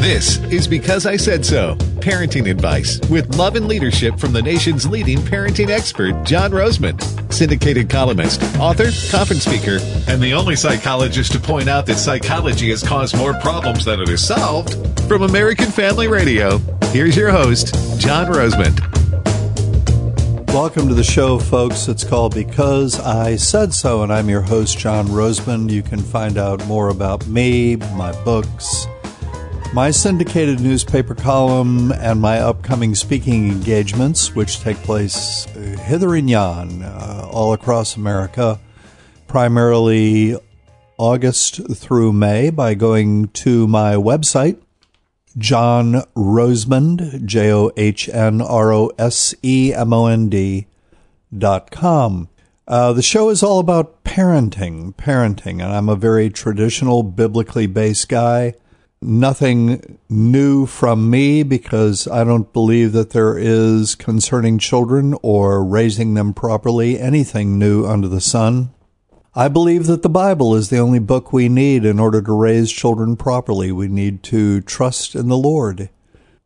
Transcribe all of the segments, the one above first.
This is Because I Said So parenting advice with love and leadership from the nation's leading parenting expert, John Rosemond, syndicated columnist, author, conference speaker, and the only psychologist to point out that psychology has caused more problems than it has solved. From American Family Radio, here's your host, John Rosemond. Welcome to the show, folks. It's called Because I Said So, and I'm your host, John Rosemond. You can find out more about me, my books, my syndicated newspaper column, and my upcoming speaking engagements, which take place uh, hither and yon uh, all across America, primarily August through May, by going to my website, John Rosemond, J O H N R O S E M O N D dot com. Uh, the show is all about parenting, parenting, and I'm a very traditional, biblically based guy nothing new from me because I don't believe that there is concerning children or raising them properly anything new under the sun. I believe that the Bible is the only book we need in order to raise children properly. We need to trust in the Lord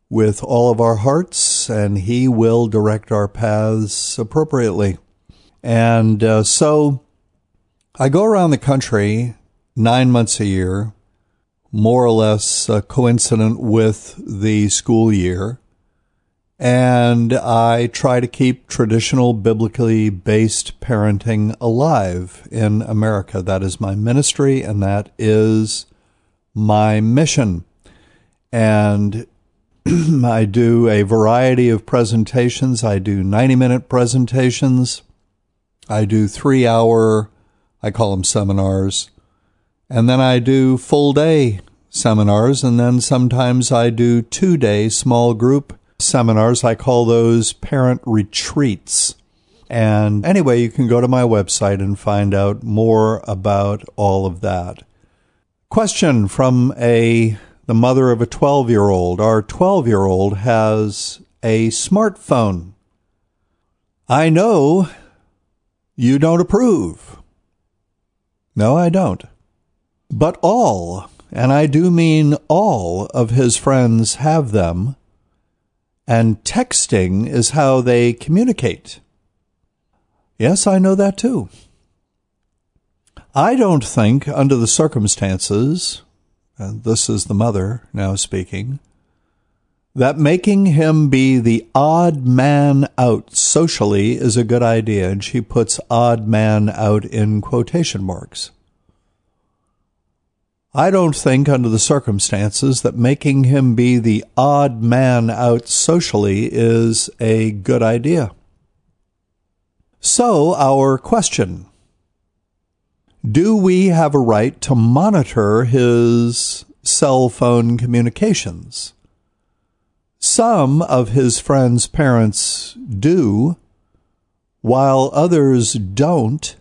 with all of our hearts, and He will direct our paths appropriately. And uh, so I go around the country nine months a year more or less uh, coincident with the school year. And I try to keep traditional biblically based parenting alive in America. That is my ministry and that is my mission. And I do a variety of presentations. I do 90 minute presentations. I do three hour, I call them seminars. And then I do full day seminars, and then sometimes I do two day small group seminars. I call those parent retreats. And anyway, you can go to my website and find out more about all of that. Question from a the mother of a 12 year old. Our 12 year old has a smartphone. I know you don't approve. No, I don't. But all, and I do mean all of his friends have them, and texting is how they communicate. Yes, I know that too. I don't think, under the circumstances, and this is the mother now speaking, that making him be the odd man out socially is a good idea, and she puts odd man out in quotation marks. I don't think, under the circumstances, that making him be the odd man out socially is a good idea. So, our question Do we have a right to monitor his cell phone communications? Some of his friends' parents do, while others don't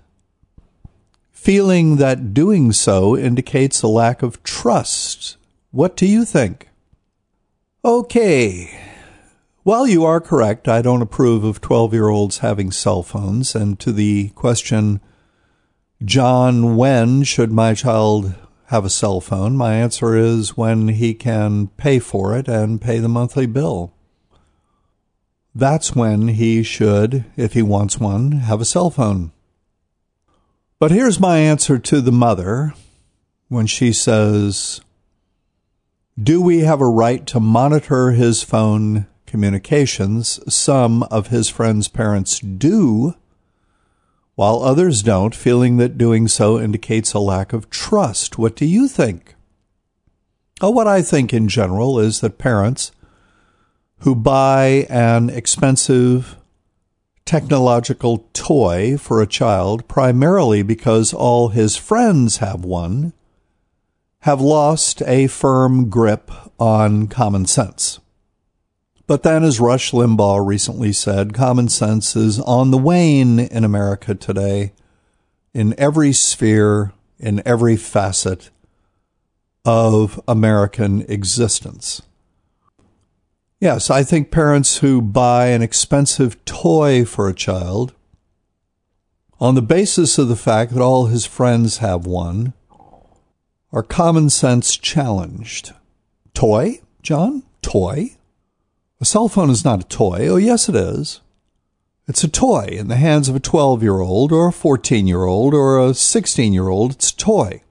feeling that doing so indicates a lack of trust. What do you think? Okay. While you are correct, I don't approve of 12 year olds having cell phones. And to the question, John, when should my child have a cell phone? My answer is when he can pay for it and pay the monthly bill. That's when he should, if he wants one, have a cell phone. But here's my answer to the mother when she says, Do we have a right to monitor his phone communications? Some of his friends' parents do, while others don't, feeling that doing so indicates a lack of trust. What do you think? Oh, what I think in general is that parents who buy an expensive technological toy for a child, primarily because all his friends have one, have lost a firm grip on common sense. But then, as Rush Limbaugh recently said, common sense is on the wane in America today, in every sphere, in every facet of American existence. Yes, I think parents who buy an expensive toy for a child on the basis of the fact that all his friends have one are common sense challenged. Toy, John? Toy? A cell phone is not a toy. Oh, yes, it is. It's a toy in the hands of a 12 year old or a 14 year old or a 16 year old. It's a toy.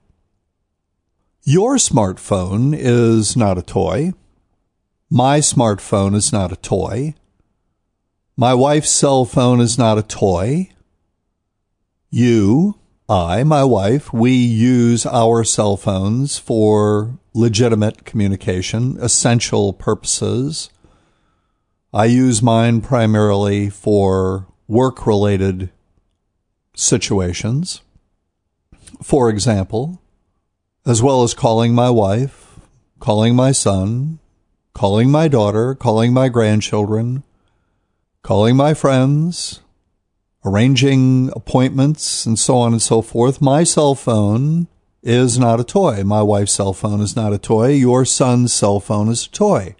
Your smartphone is not a toy. My smartphone is not a toy. My wife's cell phone is not a toy. You, I, my wife, we use our cell phones for legitimate communication, essential purposes. I use mine primarily for work related situations. For example, as well as calling my wife, calling my son, calling my daughter, calling my grandchildren, calling my friends, arranging appointments, and so on and so forth. My cell phone is not a toy. My wife's cell phone is not a toy. Your son's cell phone is a toy.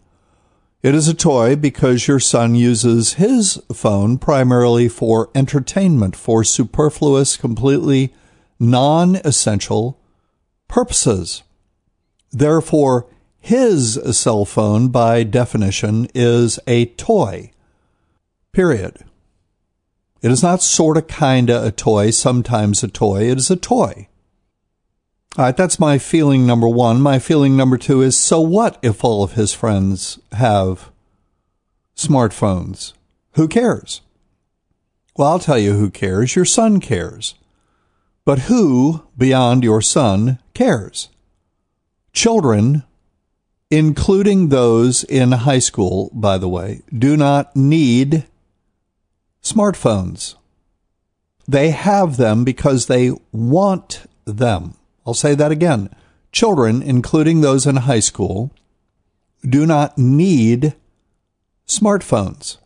It is a toy because your son uses his phone primarily for entertainment, for superfluous, completely non essential purposes. Therefore, his cell phone, by definition, is a toy. Period. It is not sorta kinda a toy, sometimes a toy. It is a toy. All right, that's my feeling number one. My feeling number two is so what if all of his friends have smartphones? Who cares? Well, I'll tell you who cares. Your son cares. But who, beyond your son, cares? Children including those in high school, by the way, do not need smartphones. They have them because they want them. I'll say that again. Children, including those in high school, do not need smartphones.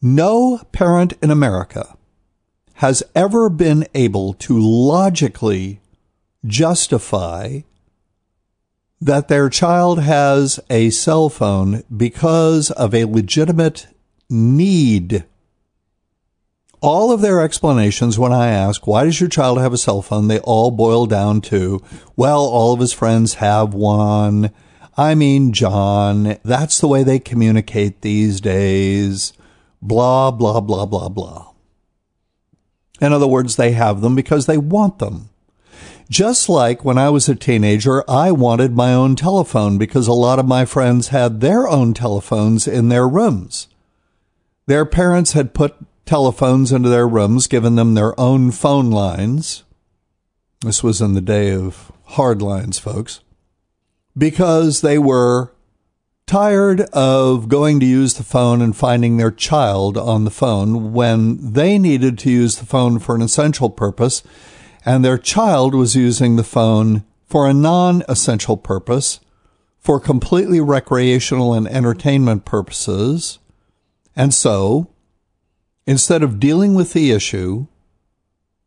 No parent in America has ever been able to logically justify that their child has a cell phone because of a legitimate need. All of their explanations when I ask, why does your child have a cell phone? They all boil down to, well, all of his friends have one. I mean, John, that's the way they communicate these days. Blah, blah, blah, blah, blah. In other words, they have them because they want them. Just like when I was a teenager, I wanted my own telephone because a lot of my friends had their own telephones in their rooms. Their parents had put telephones into their rooms, given them their own phone lines. This was in the day of hard lines, folks. Because they were tired of going to use the phone and finding their child on the phone when they needed to use the phone for an essential purpose and their child was using the phone for a non essential purpose, for completely recreational and entertainment purposes. And so, instead of dealing with the issue,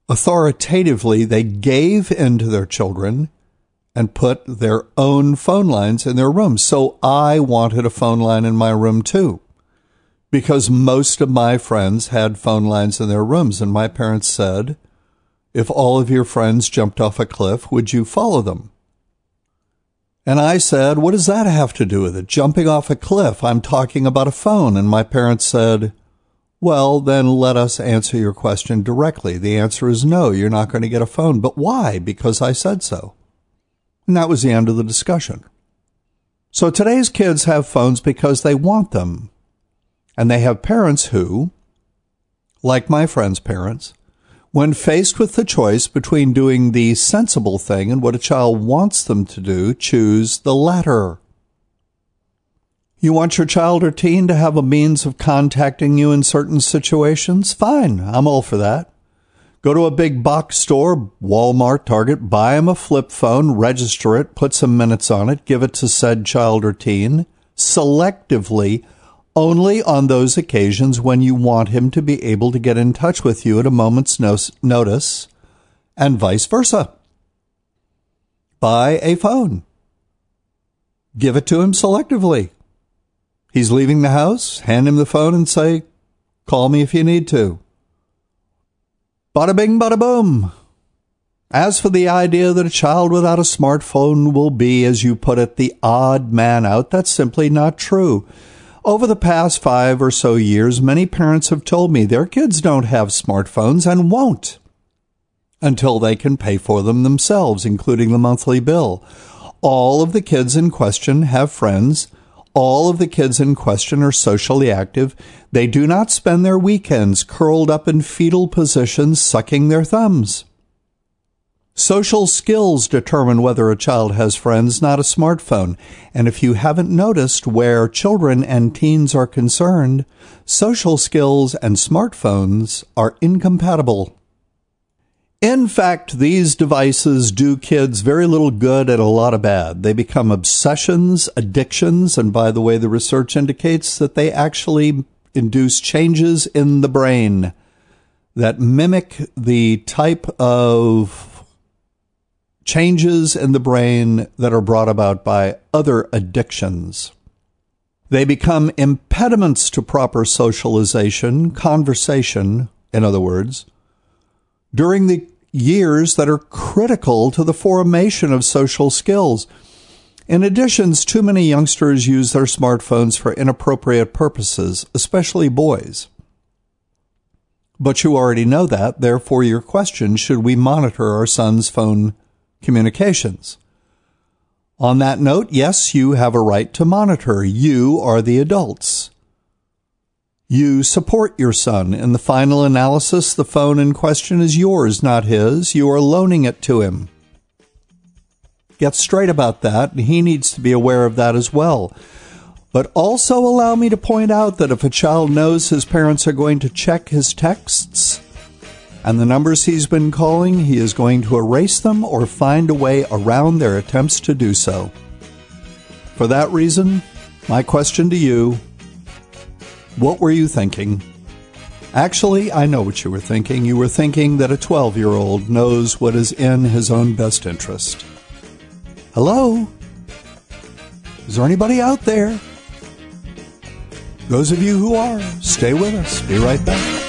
authoritatively, they gave in to their children and put their own phone lines in their rooms. So I wanted a phone line in my room too, because most of my friends had phone lines in their rooms. And my parents said, if all of your friends jumped off a cliff, would you follow them? And I said, What does that have to do with it? Jumping off a cliff. I'm talking about a phone. And my parents said, Well, then let us answer your question directly. The answer is no, you're not going to get a phone. But why? Because I said so. And that was the end of the discussion. So today's kids have phones because they want them. And they have parents who, like my friend's parents, when faced with the choice between doing the sensible thing and what a child wants them to do, choose the latter. You want your child or teen to have a means of contacting you in certain situations? Fine, I'm all for that. Go to a big box store, Walmart, Target, buy them a flip phone, register it, put some minutes on it, give it to said child or teen, selectively only on those occasions when you want him to be able to get in touch with you at a moment's no- notice, and vice versa. Buy a phone. Give it to him selectively. He's leaving the house, hand him the phone and say, Call me if you need to. Bada bing, bada boom. As for the idea that a child without a smartphone will be, as you put it, the odd man out, that's simply not true. Over the past five or so years, many parents have told me their kids don't have smartphones and won't until they can pay for them themselves, including the monthly bill. All of the kids in question have friends. All of the kids in question are socially active. They do not spend their weekends curled up in fetal positions sucking their thumbs. Social skills determine whether a child has friends, not a smartphone. And if you haven't noticed where children and teens are concerned, social skills and smartphones are incompatible. In fact, these devices do kids very little good and a lot of bad. They become obsessions, addictions, and by the way, the research indicates that they actually induce changes in the brain that mimic the type of changes in the brain that are brought about by other addictions. They become impediments to proper socialization, conversation, in other words, during the years that are critical to the formation of social skills. In addition, too many youngsters use their smartphones for inappropriate purposes, especially boys. But you already know that, therefore, your question should we monitor our son's phone communications. On that note, yes, you have a right to monitor. You are the adults. You support your son. In the final analysis, the phone in question is yours, not his. You are loaning it to him. Get straight about that. He needs to be aware of that as well. But also allow me to point out that if a child knows his parents are going to check his texts, and the numbers he's been calling, he is going to erase them or find a way around their attempts to do so. For that reason, my question to you what were you thinking? Actually, I know what you were thinking. You were thinking that a 12 year old knows what is in his own best interest. Hello? Is there anybody out there? Those of you who are, stay with us. Be right back.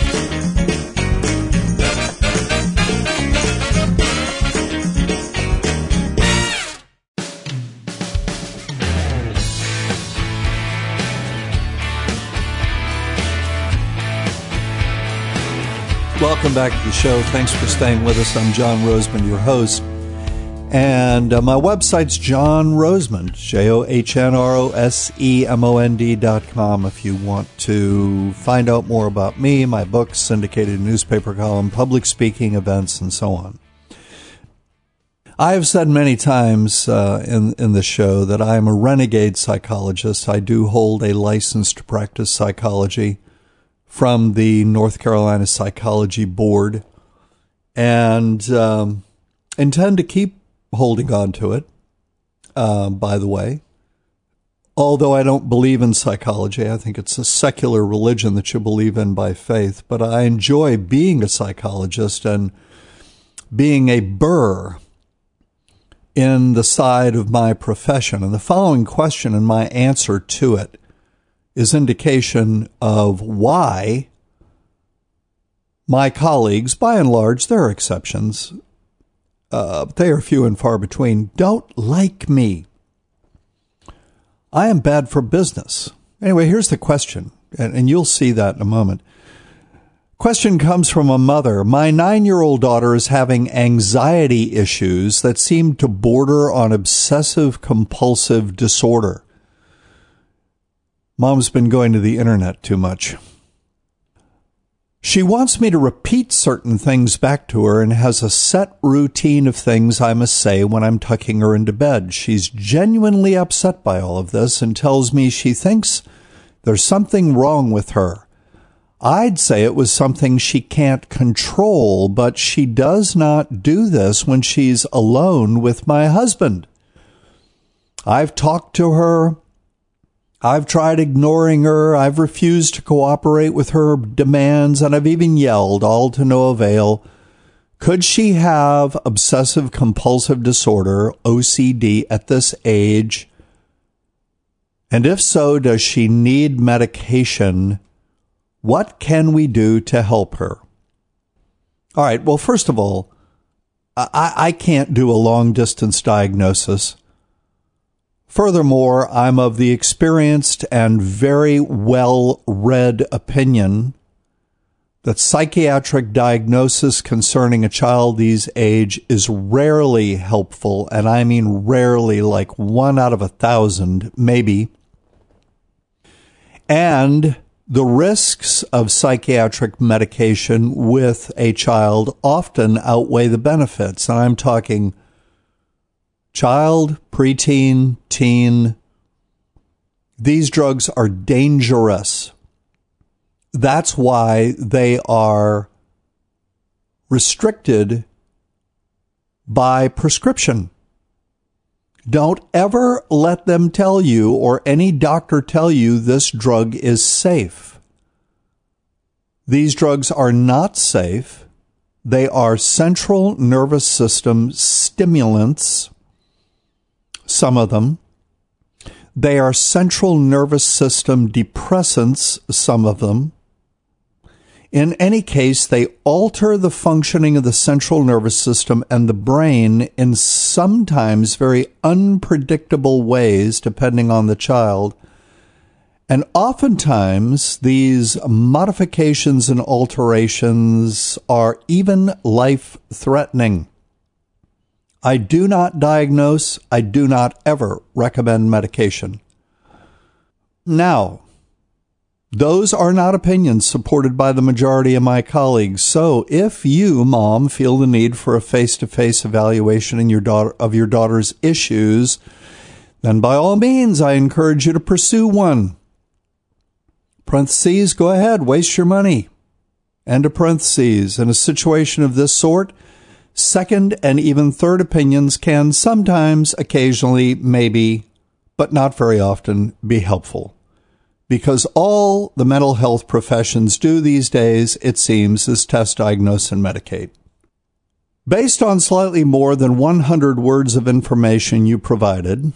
Welcome back to the show. Thanks for staying with us. I'm John Rosemond, your host. And uh, my website's John Rosemond, J O H N R O S E M O N D dot com if you want to find out more about me, my books, syndicated newspaper column, public speaking events, and so on. I have said many times uh, in in the show that I am a renegade psychologist. I do hold a license to practice psychology from the North Carolina Psychology Board and um, intend to keep holding on to it, uh, by the way. Although I don't believe in psychology, I think it's a secular religion that you believe in by faith, but I enjoy being a psychologist and being a burr in the side of my profession. And the following question and my answer to it is indication of why my colleagues, by and large, there are exceptions, uh, they are few and far between, don't like me. I am bad for business. Anyway, here's the question, and, and you'll see that in a moment. Question comes from a mother. My nine year old daughter is having anxiety issues that seem to border on obsessive compulsive disorder. Mom's been going to the internet too much. She wants me to repeat certain things back to her and has a set routine of things I must say when I'm tucking her into bed. She's genuinely upset by all of this and tells me she thinks there's something wrong with her. I'd say it was something she can't control, but she does not do this when she's alone with my husband. I've talked to her. I've tried ignoring her. I've refused to cooperate with her demands, and I've even yelled, all to no avail. Could she have obsessive compulsive disorder, OCD, at this age? And if so, does she need medication? What can we do to help her? All right, well, first of all, I, I can't do a long distance diagnosis. Furthermore, I'm of the experienced and very well read opinion that psychiatric diagnosis concerning a child these age is rarely helpful, and I mean rarely, like one out of a thousand, maybe. And the risks of psychiatric medication with a child often outweigh the benefits. And I'm talking child, preteen, teen. These drugs are dangerous that's why they are restricted by prescription. Don't ever let them tell you or any doctor tell you this drug is safe. These drugs are not safe. They are central nervous system stimulants, some of them. They are central nervous system depressants, some of them. In any case, they alter the functioning of the central nervous system and the brain in sometimes very unpredictable ways, depending on the child. And oftentimes, these modifications and alterations are even life threatening. I do not diagnose, I do not ever recommend medication. Now, those are not opinions supported by the majority of my colleagues. So if you, mom, feel the need for a face-to-face evaluation in your daughter, of your daughter's issues, then by all means, I encourage you to pursue one. Parentheses, go ahead, waste your money. End of parentheses. In a situation of this sort, second and even third opinions can sometimes, occasionally, maybe, but not very often, be helpful because all the mental health professions do these days, it seems, is test, diagnose, and medicate. Based on slightly more than 100 words of information you provided,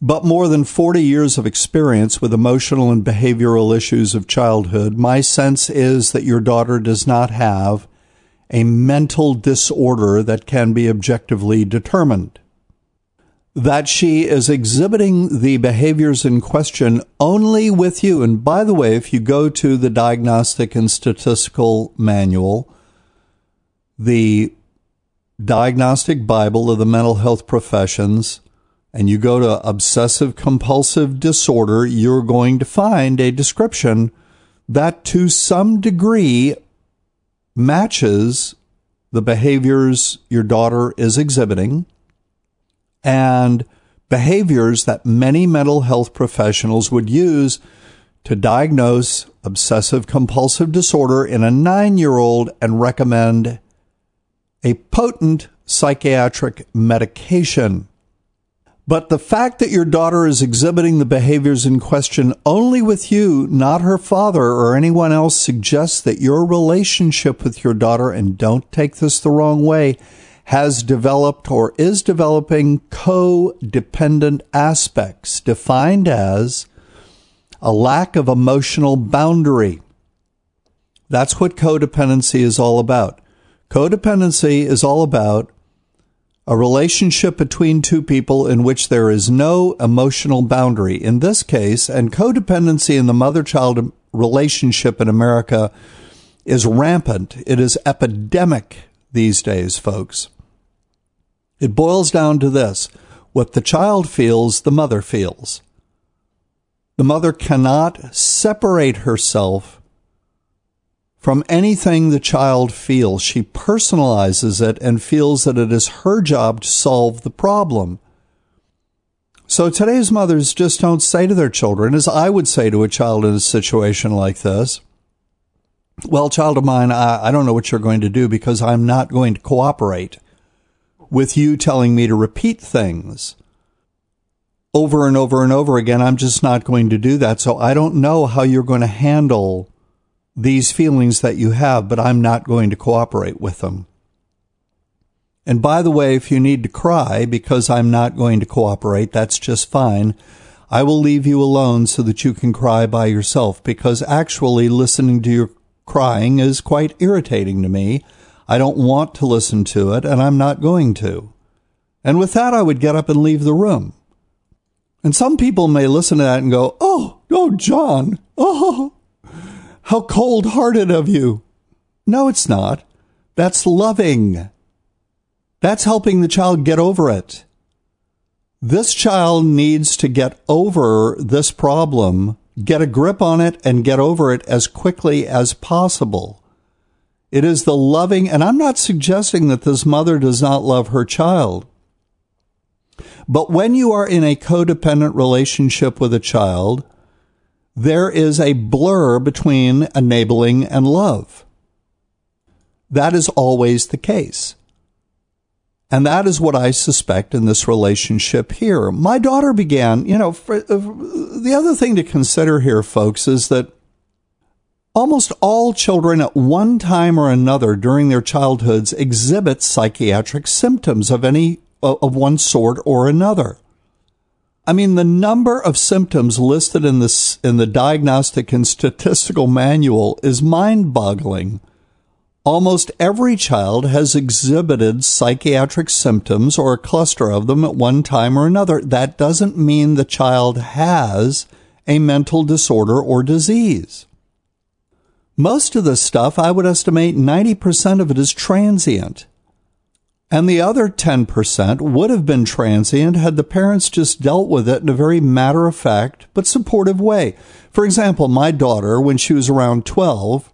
but more than 40 years of experience with emotional and behavioral issues of childhood, my sense is that your daughter does not have a mental disorder that can be objectively determined that she is exhibiting the behaviors in question only with you. And by the way, if you go to the Diagnostic and Statistical Manual, the Diagnostic Bible of the Mental Health Professions, and you go to obsessive compulsive disorder, you're going to find a description that to some degree matches the behaviors your daughter is exhibiting and behaviors that many mental health professionals would use to diagnose obsessive compulsive disorder in a nine year old and recommend a potent psychiatric medication. But the fact that your daughter is exhibiting the behaviors in question only with you, not her father or anyone else, suggests that your relationship with your daughter, and don't take this the wrong way, has developed or is developing codependent aspects defined as a lack of emotional boundary. That's what codependency is all about. Codependency is all about a relationship between two people in which there is no emotional boundary. In this case, and codependency in the mother child relationship in America is rampant. It is epidemic these days, folks. It boils down to this what the child feels, the mother feels. The mother cannot separate herself from anything the child feels. She personalizes it and feels that it is her job to solve the problem. So today's mothers just don't say to their children, as I would say to a child in a situation like this, well, child of mine, I, I don't know what you're going to do because I'm not going to cooperate with you telling me to repeat things over and over and over again. I'm just not going to do that. So I don't know how you're going to handle these feelings that you have, but I'm not going to cooperate with them. And by the way, if you need to cry because I'm not going to cooperate, that's just fine. I will leave you alone so that you can cry by yourself because actually listening to your crying is quite irritating to me. I don't want to listen to it, and I'm not going to. And with that, I would get up and leave the room. And some people may listen to that and go, Oh, oh, John, oh, how cold hearted of you. No, it's not. That's loving. That's helping the child get over it. This child needs to get over this problem, get a grip on it, and get over it as quickly as possible. It is the loving, and I'm not suggesting that this mother does not love her child. But when you are in a codependent relationship with a child, there is a blur between enabling and love. That is always the case. And that is what I suspect in this relationship here. My daughter began, you know, for, uh, the other thing to consider here, folks, is that almost all children at one time or another during their childhoods exhibit psychiatric symptoms of any of one sort or another. I mean, the number of symptoms listed in this in the diagnostic and statistical manual is mind-boggling. Almost every child has exhibited psychiatric symptoms or a cluster of them at one time or another. That doesn't mean the child has a mental disorder or disease. Most of the stuff, I would estimate 90% of it is transient. And the other 10% would have been transient had the parents just dealt with it in a very matter of fact but supportive way. For example, my daughter, when she was around 12,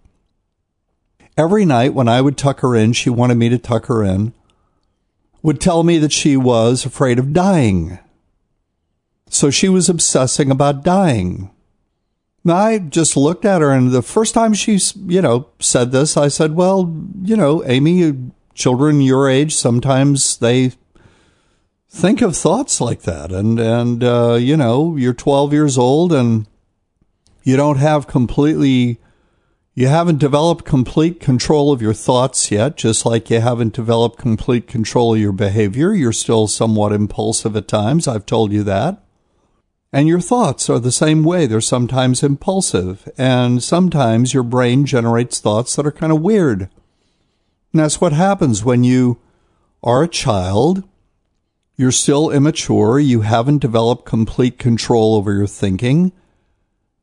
every night when I would tuck her in, she wanted me to tuck her in, would tell me that she was afraid of dying. So she was obsessing about dying. I just looked at her, and the first time she, you know, said this, I said, "Well, you know, Amy, children your age sometimes they think of thoughts like that. And and uh, you know you're 12 years old and you don't have completely you haven't developed complete control of your thoughts yet just like you haven't developed complete control of your behavior. You're still somewhat impulsive at times i've told you that. And your thoughts are the same way. They're sometimes impulsive. And sometimes your brain generates thoughts that are kind of weird and that's what happens when you are a child. You're still immature. You haven't developed complete control over your thinking.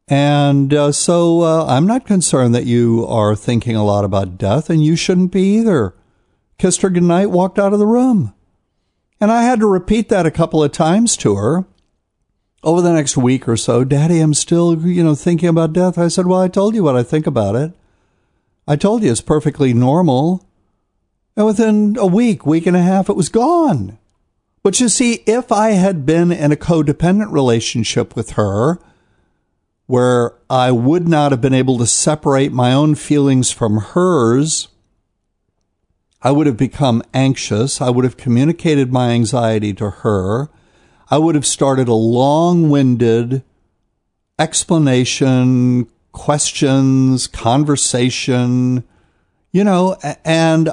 And uh, so uh, I'm not concerned that you are thinking a lot about death, and you shouldn't be either. Kissed her goodnight, walked out of the room. And I had to repeat that a couple of times to her over the next week or so. Daddy, I'm still, you know, thinking about death. I said, Well, I told you what I think about it. I told you it's perfectly normal. And within a week, week and a half, it was gone. But you see, if I had been in a codependent relationship with her, where I would not have been able to separate my own feelings from hers, I would have become anxious. I would have communicated my anxiety to her. I would have started a long winded explanation, questions, conversation, you know, and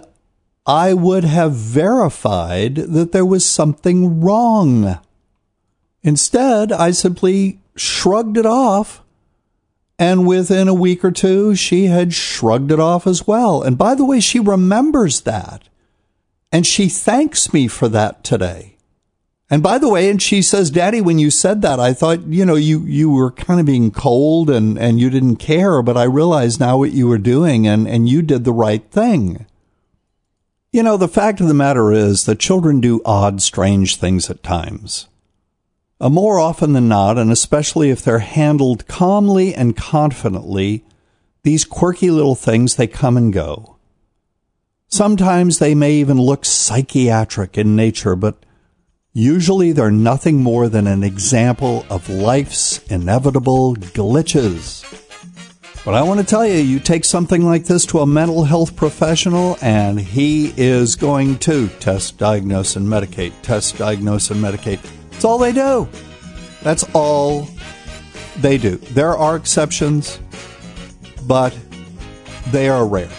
I would have verified that there was something wrong. Instead, I simply shrugged it off. And within a week or two, she had shrugged it off as well. And by the way, she remembers that. And she thanks me for that today. And by the way, and she says, Daddy, when you said that, I thought, you know, you, you were kind of being cold and, and you didn't care, but I realize now what you were doing and, and you did the right thing. You know, the fact of the matter is that children do odd, strange things at times. Uh, more often than not, and especially if they're handled calmly and confidently, these quirky little things, they come and go. Sometimes they may even look psychiatric in nature, but usually they're nothing more than an example of life's inevitable glitches. But I want to tell you, you take something like this to a mental health professional, and he is going to test, diagnose, and medicate. Test, diagnose, and medicate. That's all they do. That's all they do. There are exceptions, but they are rare.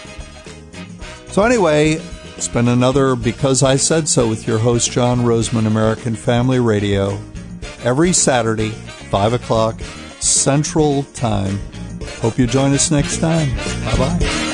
So, anyway, it's been another Because I Said So with your host, John Rosemond, American Family Radio, every Saturday, 5 o'clock Central Time. Hope you join us next time. Bye bye.